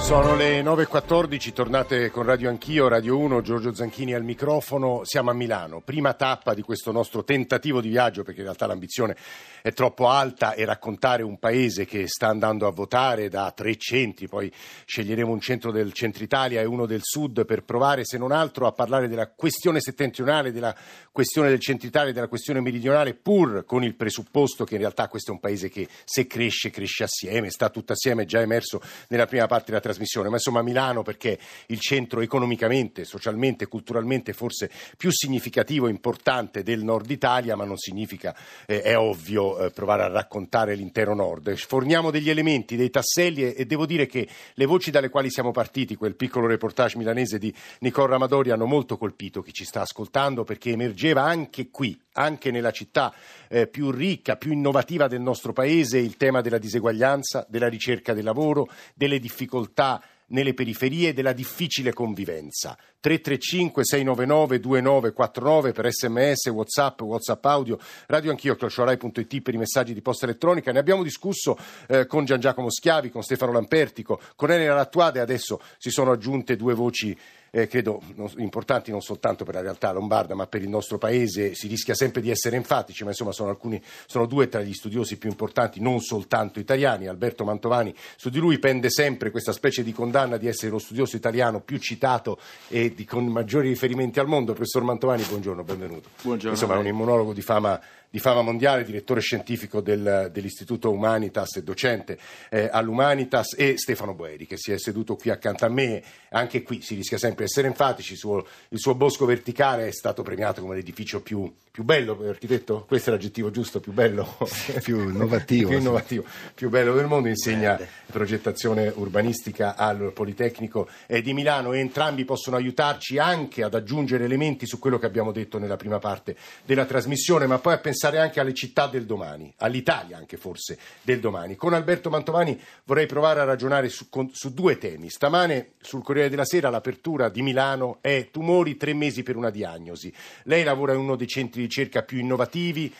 Sono le 9.14, tornate con Radio Anch'io, Radio 1, Giorgio Zanchini al microfono. Siamo a Milano, prima tappa di questo nostro tentativo di viaggio, perché in realtà l'ambizione è troppo alta e raccontare un paese che sta andando a votare da tre centri, poi sceglieremo un centro del centro Italia e uno del sud per provare, se non altro, a parlare della questione settentrionale, della questione del centro Italia della questione meridionale, pur con il presupposto che in realtà questo è un paese che se cresce, cresce assieme, sta tutto assieme, è già emerso nella prima parte della trasmissione, ma insomma Milano perché il centro economicamente, socialmente, culturalmente forse più significativo e importante del nord Italia, ma non significa, eh, è ovvio, eh, provare a raccontare l'intero nord. Forniamo degli elementi, dei tasselli e, e, devo dire che le voci dalle quali siamo partiti, quel piccolo reportage milanese di Nicole Ramadori, hanno molto colpito chi ci sta ascoltando perché emergeva anche qui, anche nella città eh, più ricca, più innovativa del nostro paese, il tema della diseguaglianza, della ricerca del lavoro, delle difficoltà nelle periferie della difficile convivenza. 335 699 2949 per sms, whatsapp, whatsapp audio, radio anch'io, clashorai.it per i messaggi di posta elettronica. Ne abbiamo discusso eh, con Gian Giacomo Schiavi, con Stefano Lampertico, con Elena Lattuade. E adesso si sono aggiunte due voci eh, credo non, importanti non soltanto per la realtà lombarda ma per il nostro paese, si rischia sempre di essere enfatici, ma insomma sono, alcuni, sono due tra gli studiosi più importanti, non soltanto italiani, Alberto Mantovani, su di lui pende sempre questa specie di condanna di essere lo studioso italiano più citato e di, con maggiori riferimenti al mondo. Professor Mantovani, buongiorno, benvenuto. Buongiorno. Insomma, è un immunologo di fama di fama mondiale, direttore scientifico del, dell'Istituto Humanitas e docente eh, all'Humanitas, e Stefano Boeri, che si è seduto qui accanto a me. Anche qui si rischia sempre di essere enfatici. Il suo, il suo bosco verticale è stato premiato come l'edificio più, più bello, architetto, questo è l'aggettivo giusto, più bello, più innovativo, più, innovativo più, bello del mondo, insegna Bene. progettazione urbanistica al Politecnico di Milano e entrambi possono aiutarci anche ad aggiungere elementi su quello che abbiamo detto nella prima parte della trasmissione, ma poi a pensare pensare anche alle città del domani, all'Italia anche forse del domani. Con Alberto Mantovani vorrei provare a ragionare su, con, su due temi. Stamane sul Corriere della Sera l'apertura di Milano è tumori, tre mesi per una diagnosi. Lei lavora in uno dei centri di ricerca più innovativi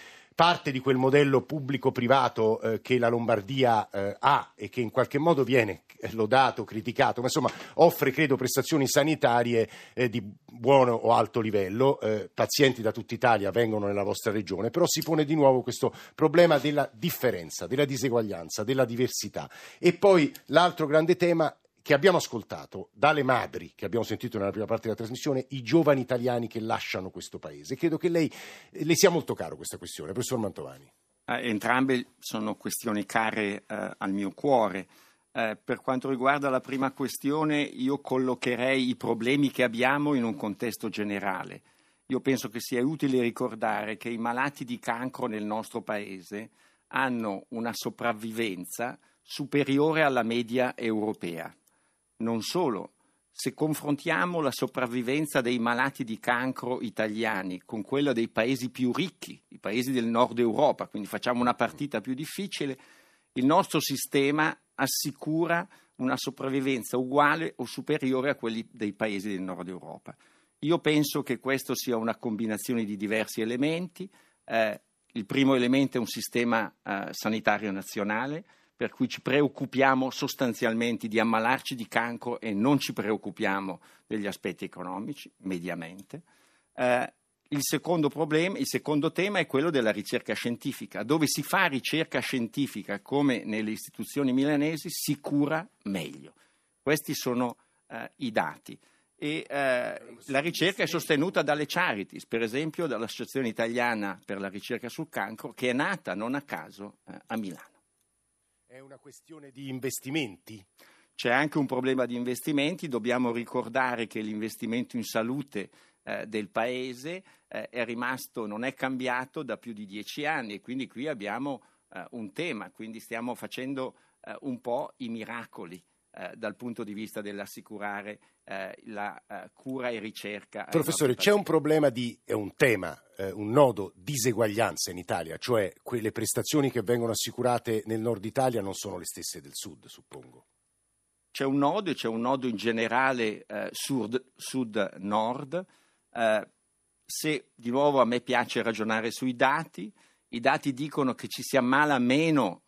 parte di quel modello pubblico-privato eh, che la Lombardia eh, ha e che in qualche modo viene lodato, criticato, ma insomma offre, credo, prestazioni sanitarie eh, di buono o alto livello. Eh, pazienti da tutta Italia vengono nella vostra regione, però si pone di nuovo questo problema della differenza, della diseguaglianza, della diversità. E poi l'altro grande tema che abbiamo ascoltato dalle madri che abbiamo sentito nella prima parte della trasmissione, i giovani italiani che lasciano questo paese. Credo che lei le sia molto caro questa questione, professor Mantovani. Eh, entrambe sono questioni care eh, al mio cuore. Eh, per quanto riguarda la prima questione, io collocherei i problemi che abbiamo in un contesto generale. Io penso che sia utile ricordare che i malati di cancro nel nostro paese hanno una sopravvivenza superiore alla media europea. Non solo, se confrontiamo la sopravvivenza dei malati di cancro italiani con quella dei paesi più ricchi, i paesi del nord Europa, quindi facciamo una partita più difficile, il nostro sistema assicura una sopravvivenza uguale o superiore a quelli dei paesi del nord Europa. Io penso che questo sia una combinazione di diversi elementi. Eh, il primo elemento è un sistema eh, sanitario nazionale per cui ci preoccupiamo sostanzialmente di ammalarci di cancro e non ci preoccupiamo degli aspetti economici, mediamente. Eh, il secondo, problema, il secondo tema è quello della ricerca scientifica. Dove si fa ricerca scientifica, come nelle istituzioni milanesi, si cura meglio. Questi sono eh, i dati. E, eh, la ricerca è sostenuta dalle charities, per esempio dall'Associazione Italiana per la ricerca sul cancro, che è nata non a caso eh, a Milano. È una questione di investimenti? C'è anche un problema di investimenti, dobbiamo ricordare che l'investimento in salute eh, del Paese eh, è rimasto, non è cambiato da più di dieci anni e quindi qui abbiamo eh, un tema, quindi stiamo facendo eh, un po' i miracoli eh, dal punto di vista dell'assicurare eh, la eh, cura e ricerca. Professore, c'è un problema di, è un tema, eh, un nodo diseguaglianza in Italia, cioè quelle prestazioni che vengono assicurate nel nord Italia non sono le stesse del sud, suppongo. C'è un nodo, c'è un nodo in generale eh, sud-nord. Eh, se di nuovo a me piace ragionare sui dati, i dati dicono che ci si ammala meno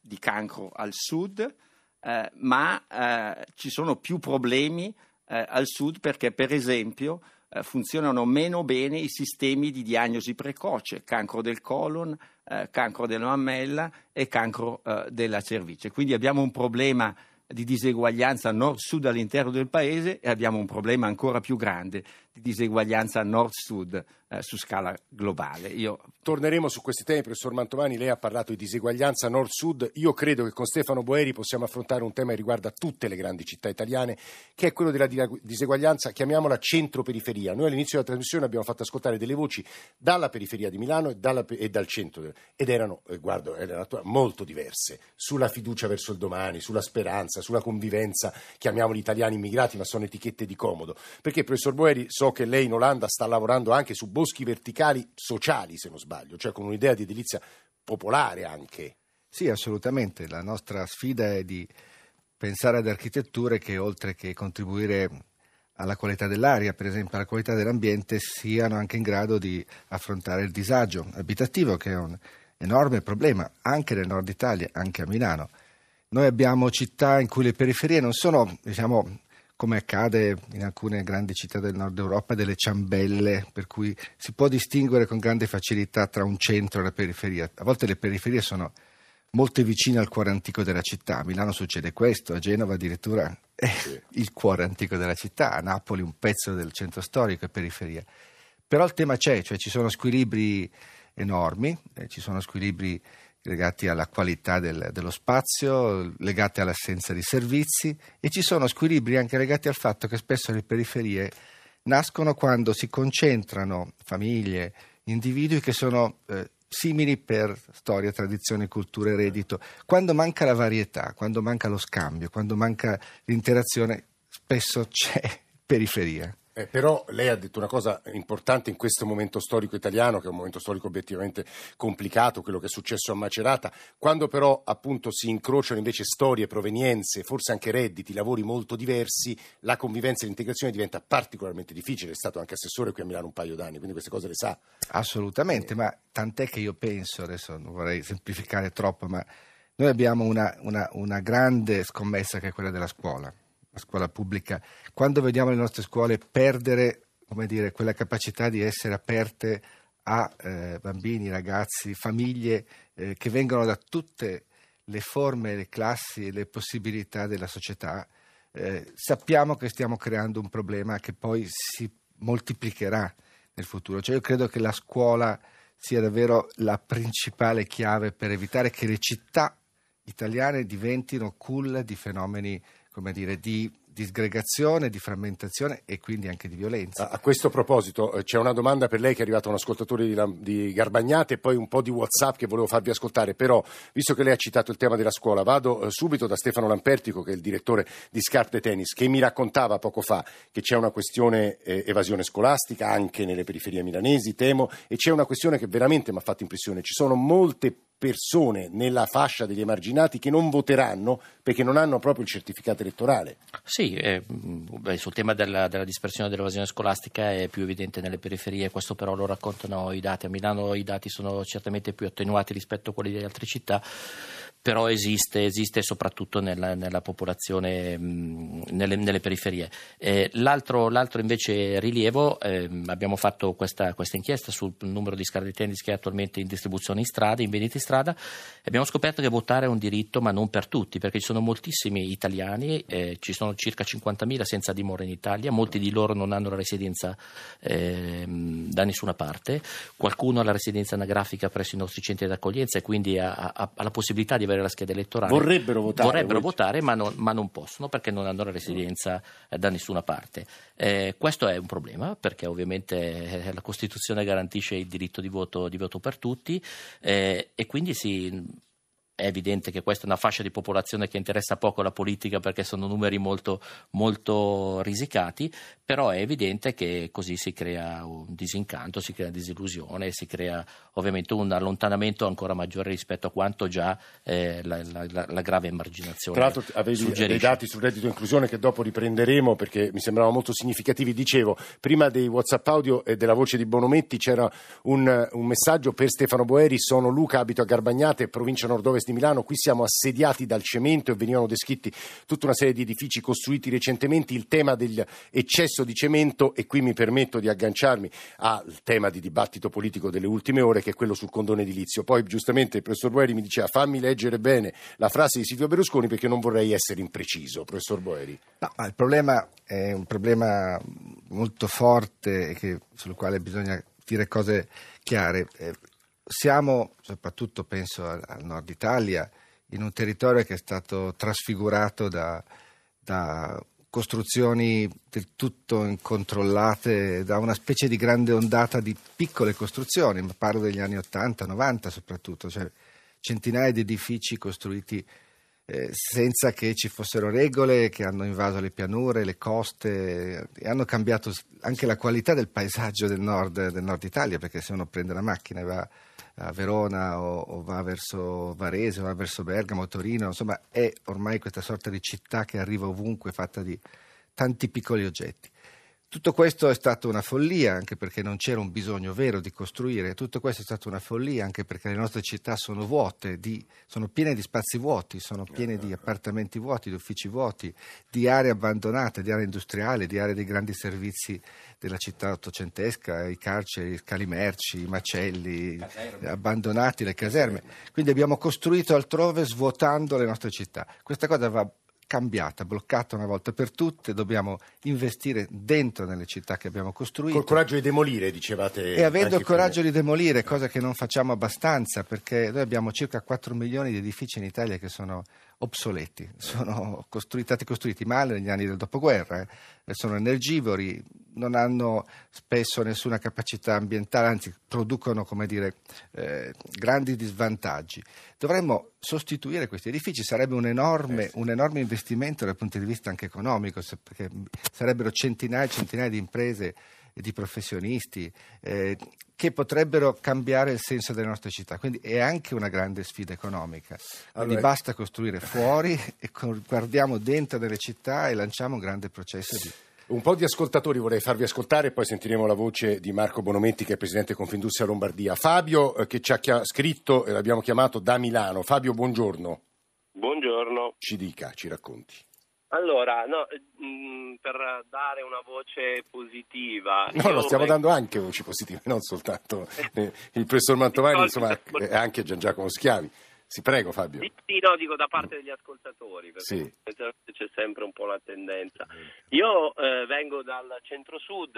di cancro al sud, eh, ma eh, ci sono più problemi eh, al sud perché, per esempio, eh, funzionano meno bene i sistemi di diagnosi precoce, cancro del colon, eh, cancro della mammella e cancro della cervice. Quindi abbiamo un problema di diseguaglianza nord-sud all'interno del paese e abbiamo un problema ancora più grande di diseguaglianza nord-sud eh, su scala globale. Io... Torneremo su questi temi, professor Mantovani. Lei ha parlato di diseguaglianza nord-sud. Io credo che con Stefano Boeri possiamo affrontare un tema che riguarda tutte le grandi città italiane, che è quello della diseguaglianza, chiamiamola centro-periferia. Noi all'inizio della trasmissione abbiamo fatto ascoltare delle voci dalla periferia di Milano e, dalla, e dal centro, ed erano, eh, guardo, erano molto diverse, sulla fiducia verso il domani, sulla speranza, sulla convivenza, chiamiamoli italiani immigrati, ma sono etichette di comodo. Perché, professor Boeri, so che lei in Olanda sta lavorando anche su boschi verticali sociali, se non sbaglio, cioè con un'idea di edilizia popolare anche. Sì, assolutamente. La nostra sfida è di pensare ad architetture che oltre che contribuire alla qualità dell'aria, per esempio alla qualità dell'ambiente, siano anche in grado di affrontare il disagio abitativo, che è un enorme problema anche nel nord Italia, anche a Milano. Noi abbiamo città in cui le periferie non sono, diciamo, come accade in alcune grandi città del nord Europa, delle ciambelle, per cui si può distinguere con grande facilità tra un centro e la periferia. A volte le periferie sono molto vicine al cuore antico della città. A Milano succede questo, a Genova addirittura è il cuore antico della città, a Napoli un pezzo del centro storico e periferia. Però il tema c'è, cioè ci sono squilibri enormi, eh, ci sono squilibri legati alla qualità del, dello spazio, legati all'assenza di servizi e ci sono squilibri anche legati al fatto che spesso le periferie nascono quando si concentrano famiglie, individui che sono eh, simili per storia, tradizione, cultura e reddito. Quando manca la varietà, quando manca lo scambio, quando manca l'interazione, spesso c'è periferia. Eh, però lei ha detto una cosa importante in questo momento storico italiano, che è un momento storico obiettivamente complicato, quello che è successo a Macerata, quando però appunto si incrociano invece storie, provenienze, forse anche redditi, lavori molto diversi, la convivenza e l'integrazione diventa particolarmente difficile. È stato anche assessore qui a Milano un paio d'anni, quindi queste cose le sa. Assolutamente, eh. ma tant'è che io penso, adesso non vorrei semplificare troppo, ma noi abbiamo una, una, una grande scommessa che è quella della scuola la scuola pubblica, quando vediamo le nostre scuole perdere dire, quella capacità di essere aperte a eh, bambini, ragazzi, famiglie eh, che vengono da tutte le forme, le classi e le possibilità della società, eh, sappiamo che stiamo creando un problema che poi si moltiplicherà nel futuro. Cioè io credo che la scuola sia davvero la principale chiave per evitare che le città italiane diventino culla di fenomeni come dire, di disgregazione, di frammentazione e quindi anche di violenza. A, questo proposito eh, c'è una domanda per lei che è arrivata un ascoltatore di, di, Garbagnate e poi un po' di Whatsapp che volevo farvi ascoltare, però visto che lei ha citato il tema della scuola vado eh, subito da Stefano Lampertico che è il direttore di Scarpe Tennis che mi raccontava poco fa che c'è una questione eh, evasione scolastica anche nelle periferie milanesi, temo, e c'è una questione che veramente mi ha fatto impressione, ci sono molte persone nella fascia degli emarginati che non voteranno perché non hanno proprio il certificato elettorale. Sì, eh, beh, sul tema della, della dispersione dell'evasione scolastica è più evidente nelle periferie, questo però lo raccontano i dati. A Milano i dati sono certamente più attenuati rispetto a quelli delle altre città però esiste, esiste soprattutto nella, nella popolazione, mh, nelle, nelle, periferie. Eh, l'altro, l'altro, invece rilievo, eh, abbiamo fatto questa, questa, inchiesta sul numero di scale di tennis che è attualmente in distribuzione in strada, in vendita in strada, abbiamo scoperto che votare è un diritto, ma non per tutti, perché ci sono moltissimi italiani, eh, ci sono circa 50.000 senza dimora in Italia, molti di loro non hanno la residenza ehm, da nessuna parte, qualcuno ha la residenza anagrafica presso i nostri centri d'accoglienza e quindi ha, ha, ha la possibilità di avere la scheda elettorale. Vorrebbero votare. Vorrebbero votare, ma non, ma non, possono perché non hanno la residenza eh, da nessuna parte. Eh, questo è un problema perché ovviamente eh, la Costituzione garantisce il diritto di voto, di voto per tutti eh, e quindi si è evidente che questa è una fascia di popolazione che interessa poco la politica perché sono numeri molto, molto risicati, però è evidente che così si crea un disincanto, si crea disillusione, si crea ovviamente un allontanamento ancora maggiore rispetto a quanto già eh, la, la, la, grave emarginazione Tra l'altro avevi dei dati sul reddito di inclusione che dopo riprenderemo perché mi sembravano molto significativi. Dicevo, prima dei WhatsApp audio e della voce di Bonometti c'era un, un messaggio per Stefano Boeri, sono Luca, abito a Garbagnate, provincia nord-ovest di Milano, qui siamo assediati dal cemento e venivano descritti tutta una serie di edifici costruiti recentemente, il tema dell'eccesso di cemento e qui mi permetto di agganciarmi al tema di dibattito politico delle ultime ore che è quello sul condono edilizio. Poi giustamente il professor Boeri mi diceva fammi leggere bene la frase di Silvio Berlusconi perché non vorrei essere impreciso, professor Boeri. No, il problema è un problema molto forte che, sul quale bisogna dire cose chiare. Siamo, soprattutto penso al, al, nord Italia, in un territorio che è stato trasfigurato da, da costruzioni del tutto incontrollate, da una specie di grande ondata di piccole costruzioni, parlo degli anni 80, 90 soprattutto, cioè centinaia di edifici costruiti eh, senza che ci fossero regole che hanno invaso le pianure, le coste e hanno cambiato anche la qualità del paesaggio del nord, del nord Italia, perché se uno prende la macchina e va a Verona o, o, va verso Varese o va verso Bergamo, Torino, insomma è ormai questa sorta di città che arriva ovunque fatta di tanti piccoli oggetti. Tutto questo è stata una follia, anche perché non c'era un bisogno vero di costruire, tutto questo è stata una follia, anche perché le nostre città sono vuote, di, sono piene di spazi vuoti, sono piene di appartamenti vuoti, di uffici vuoti, di aree abbandonate, di aree industriali, di aree dei grandi servizi della città ottocentesca, i carceri, i calimerci, i macelli, caserme. abbandonati, le caserme. Quindi abbiamo costruito altrove svuotando le nostre città. Questa cosa va cambiata, bloccata una volta per tutte, dobbiamo investire dentro nelle città che abbiamo costruito. Col coraggio di demolire, dicevate. E avendo il coraggio di demolire, cosa che non facciamo abbastanza, perché noi abbiamo circa 4 milioni di edifici in Italia che sono obsoleti, sono costruiti, stati costruiti male negli anni del dopoguerra, eh. sono energivori, non hanno spesso nessuna capacità ambientale, anzi producono dire, eh, grandi disvantaggi. Dovremmo sostituire questi edifici, sarebbe un enorme, eh un enorme, investimento dal punto di vista anche economico, perché sarebbero centinaia e centinaia di imprese e di professionisti eh, che potrebbero cambiare il senso delle nostre città. Quindi è anche una grande sfida economica. Quindi allora... basta costruire fuori e guardiamo dentro delle città e lanciamo un grande processo di un po' di ascoltatori vorrei farvi ascoltare, poi sentiremo la voce di Marco Bonometti, che è presidente Confindustria Lombardia. Fabio, eh, che ci ha scritto e l'abbiamo chiamato da Milano. Fabio, buongiorno. Buongiorno. Ci dica, ci racconti. Allora, no, mh, mm, per dare una voce positiva. No, no, stiamo dando anche voci positive, non soltanto eh, il professor Mantovani, insomma, e anche Gian Giacomo Schiavi. Sì, prego Fabio. Sì, no, dico da parte degli ascoltatori, perché sì. c'è sempre un po' la tendenza. Io eh, vengo dal centro-sud,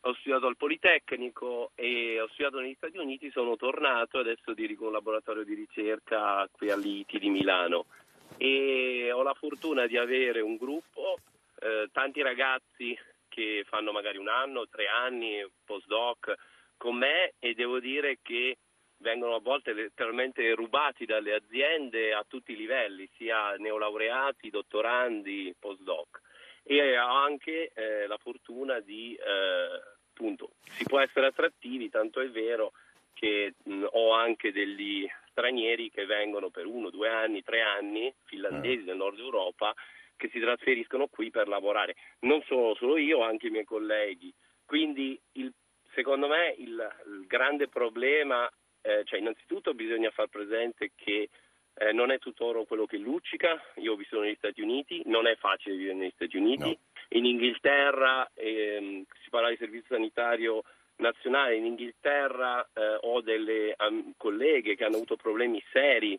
ho studiato al Politecnico e ho studiato negli Stati Uniti, sono tornato e adesso dirigo un laboratorio di ricerca qui all'ITI di Milano e ho la fortuna di avere un gruppo, eh, tanti ragazzi che fanno magari un anno, tre anni, postdoc con me e devo dire che vengono a volte letteralmente rubati dalle aziende a tutti i livelli, sia neolaureati, dottorandi, postdoc. E ho anche eh, la fortuna di, eh, appunto, si può essere attrattivi, tanto è vero che mh, ho anche degli stranieri che vengono per uno, due anni, tre anni, finlandesi del nord Europa, che si trasferiscono qui per lavorare. Non sono solo io, anche i miei colleghi. Quindi il, secondo me il, il grande problema, eh, cioè innanzitutto bisogna far presente che eh, non è tutto oro quello che luccica, io ho vissuto negli Stati Uniti, non è facile vivere negli Stati Uniti, no. in Inghilterra ehm, si parla di servizio sanitario nazionale. In Inghilterra eh, ho delle um, colleghe che hanno avuto problemi seri,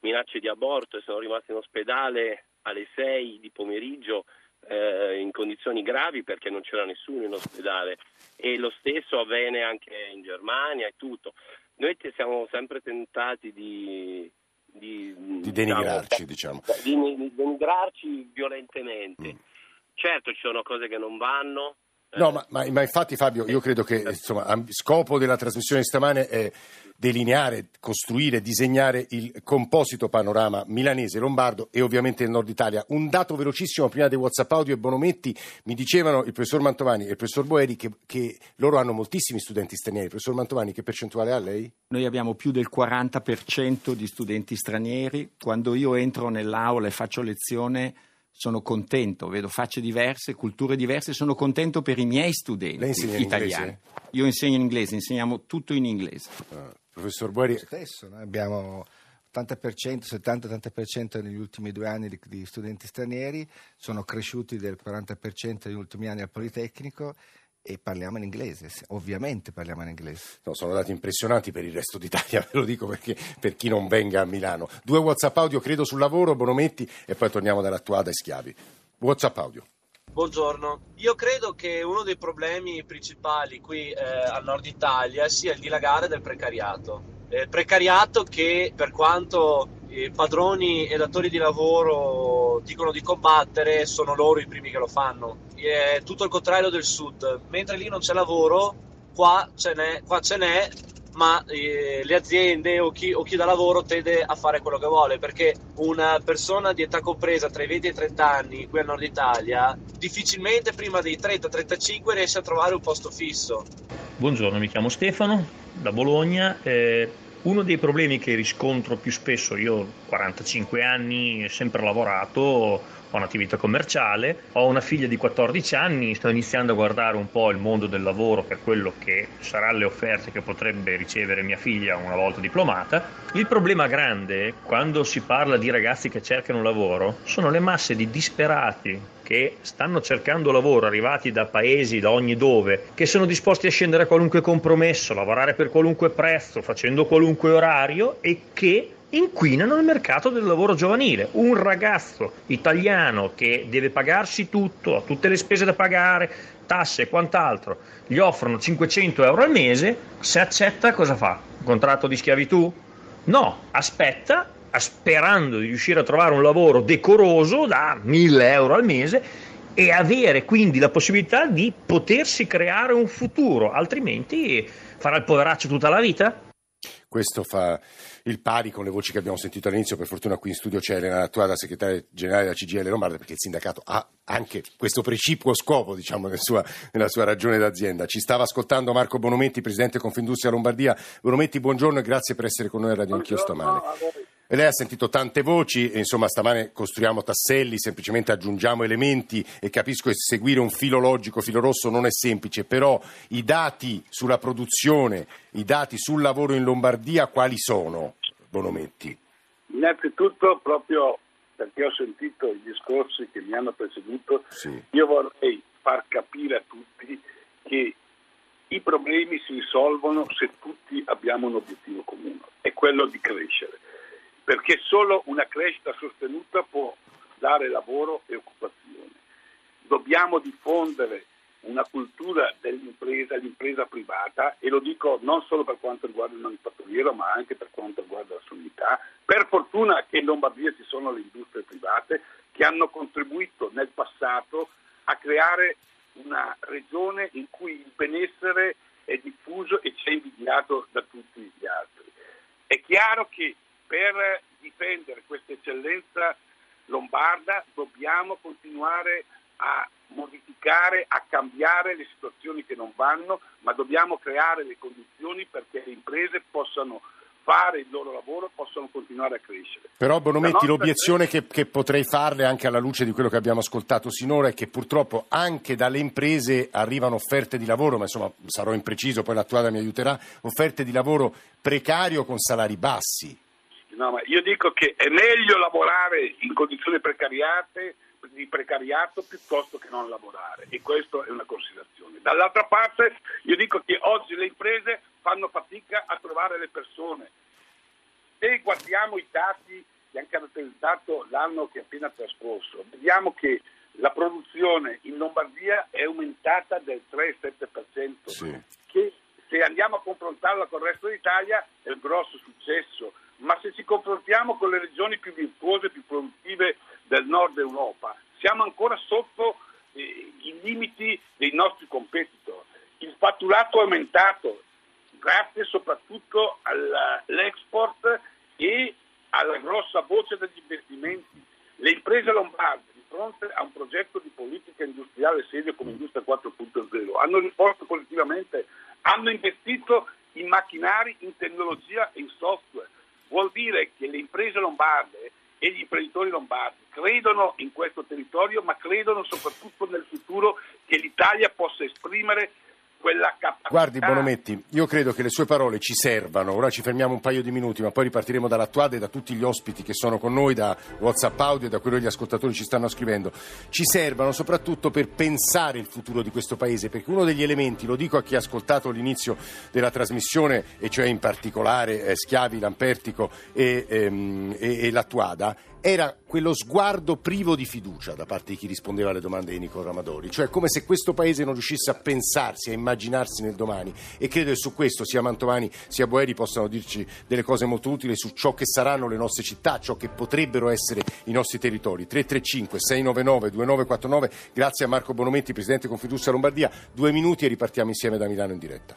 minacce di aborto e sono rimaste in ospedale alle 6 di pomeriggio eh, in condizioni gravi perché non c'era nessuno in ospedale. E lo stesso avviene anche in Germania e tutto. Noi siamo sempre tentati di di, di denigrarci, diciamo, diciamo. Di, di denigrarci violentemente. Mm. Certo ci sono cose che non vanno, No, ma, ma, ma, infatti Fabio, io credo che insomma, scopo della trasmissione di stamane è delineare, costruire, disegnare il composito panorama milanese, lombardo e ovviamente del nord Italia. Un dato velocissimo prima dei WhatsApp audio e Bonometti, mi dicevano il professor Mantovani e il professor Boeri che, che loro hanno moltissimi studenti stranieri. Professor Mantovani, che percentuale ha lei? Noi abbiamo più del 40% di studenti stranieri. Quando io entro nell'aula e faccio lezione sono contento, vedo facce diverse, culture diverse, sono contento per i miei studenti italiani. In Io insegno in inglese, insegniamo tutto in inglese. Uh, professor Boeri. Stesso, noi abbiamo 80%, 70-80% negli ultimi due anni di, di, studenti stranieri, sono cresciuti del 40% negli ultimi anni al Politecnico e parliamo in inglese, ovviamente parliamo in inglese. No, sono dati impressionanti per il resto d'Italia, ve lo dico perché per chi non venga a Milano. Due WhatsApp audio, credo, sul lavoro, Bonometti, e poi torniamo dall'attuata e schiavi. WhatsApp audio. Buongiorno, io credo che uno dei problemi principali qui eh, al nord Italia sia il dilagare del precariato. Eh, precariato che per quanto padroni e datori di lavoro dicono di combattere, sono loro i primi che lo fanno. È tutto il contrario del sud, mentre lì non c'è lavoro, qua ce n'è, qua ce n'è ma eh, le aziende o chi, o chi dà lavoro tende a fare quello che vuole perché una persona di età compresa tra i 20 e i 30 anni qui al nord Italia difficilmente prima dei 30-35 riesce a trovare un posto fisso. Buongiorno, mi chiamo Stefano da Bologna. Eh, uno dei problemi che riscontro più spesso, io ho 45 anni, ho sempre lavorato, ho un'attività commerciale, ho una figlia di 14 anni, sto iniziando a guardare un po' il mondo del lavoro per quello che saranno le offerte che potrebbe ricevere mia figlia una volta diplomata. Il problema grande quando si parla di ragazzi che cercano lavoro sono le masse di disperati che stanno cercando lavoro, arrivati da paesi da ogni dove, che sono disposti a scendere a qualunque compromesso, lavorare per qualunque prezzo, facendo qualunque orario e che inquinano il mercato del lavoro giovanile. Un ragazzo italiano che deve pagarsi tutto, ha tutte le spese da pagare, tasse e quant'altro, gli offrono 500 euro al mese, se accetta cosa fa? Un contratto di schiavitù? No, aspetta, sperando di riuscire a trovare un lavoro decoroso da 1000 euro al mese e avere quindi la possibilità di potersi creare un futuro, altrimenti farà il poveraccio tutta la vita? Questo fa il pari con le voci che abbiamo sentito all'inizio. Per fortuna qui in studio c'è Elena Attuata, segretaria generale della CGL Lombarda, perché il sindacato ha anche questo precipuo scopo diciamo, nel sua, nella sua ragione d'azienda. Ci stava ascoltando Marco Bonometti, presidente Confindustria Lombardia. Bonometti, buongiorno e grazie per essere con noi a Radio Anch'io stamane. E lei ha sentito tante voci e insomma stamane costruiamo tasselli, semplicemente aggiungiamo elementi e capisco che seguire un filo logico, filo rosso non è semplice, però i dati sulla produzione, i dati sul lavoro in Lombardia quali sono, Bonometti? Innanzitutto proprio perché ho sentito i discorsi che mi hanno preceduto, sì. io vorrei far capire a tutti che i problemi si risolvono se tutti abbiamo un obiettivo comune, è quello di crescere perché solo una crescita sostenuta può dare lavoro e occupazione. Dobbiamo diffondere una cultura dell'impresa, l'impresa privata e lo dico non solo per quanto riguarda il manifatturiero ma anche per quanto riguarda la sanità. Per fortuna che in Lombardia ci sono le industrie private che hanno contribuito nel passato a creare una regione in cui il benessere è diffuso e c'è invidiato da tutti gli altri. È chiaro che per difendere questa eccellenza lombarda dobbiamo continuare a modificare, a cambiare le situazioni che non vanno, ma dobbiamo creare le condizioni perché le imprese possano fare il loro lavoro possono continuare a crescere. Però Bonometti, l'obiezione che, che, potrei farle anche alla luce di quello che abbiamo ascoltato sinora è che purtroppo anche dalle imprese arrivano offerte di lavoro, ma insomma sarò impreciso, poi l'attuale mi aiuterà, offerte di lavoro precario con salari bassi. No, ma io dico che è meglio lavorare in condizioni precariate, di precariato piuttosto che non lavorare e questa è una considerazione. Dall'altra parte io dico che oggi le imprese fanno fatica a trovare le persone. Se guardiamo i dati che hanno caratterizzato l'anno che è appena trascorso, vediamo che la produzione in Lombardia è aumentata del 3-7%, sì. che se andiamo a confrontarla con il resto d'Italia è un grosso successo ma se ci confrontiamo con le regioni più virtuose, più produttive del nord Europa, siamo ancora sotto eh, i limiti dei nostri competitor. Il fatturato è aumentato grazie soprattutto all'export e alla grossa voce degli investimenti. Le imprese lombarde, di fronte a un progetto di politica industriale serio come Industria 4.0, hanno risposto positivamente, hanno investito in macchinari, in tecnologia e in software dire che le imprese lombarde e gli imprenditori lombardi credono in questo territorio, ma credono soprattutto nel futuro che l'Italia possa esprimere quella capacità. Guardi Bonometti, io credo che le sue parole ci servano, ora ci fermiamo un paio di minuti, ma poi ripartiremo dall'attuale e da tutti gli ospiti che sono con noi, da WhatsApp audio e da quello che gli ascoltatori ci stanno scrivendo. Ci servano soprattutto per pensare il futuro di questo Paese, perché uno degli elementi, lo dico a chi ha ascoltato l'inizio della trasmissione, e cioè in particolare eh, Schiavi, Lampertico e, ehm, e, e Lattuada, era quello sguardo privo di fiducia da parte di chi rispondeva alle domande di Nicola Ramadori, cioè come se questo paese non riuscisse a pensarsi, a immaginarsi nel domani e credo che su questo sia Mantovani sia Boeri possano dirci delle cose molto utili su ciò che saranno le nostre città, ciò che potrebbero essere i nostri territori. 335 699 2949, grazie a Marco Bonometti, Presidente Confindustria Lombardia, due minuti e ripartiamo insieme da Milano in diretta.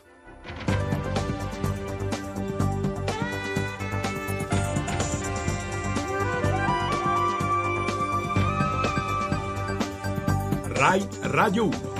Rai Radio 1.